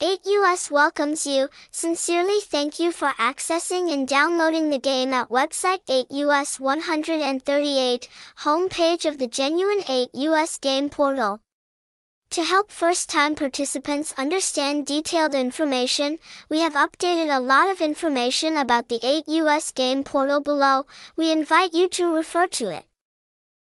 8US welcomes you. Sincerely thank you for accessing and downloading the game at website 8US 138, homepage of the genuine 8US game portal. To help first-time participants understand detailed information, we have updated a lot of information about the 8US game portal below. We invite you to refer to it.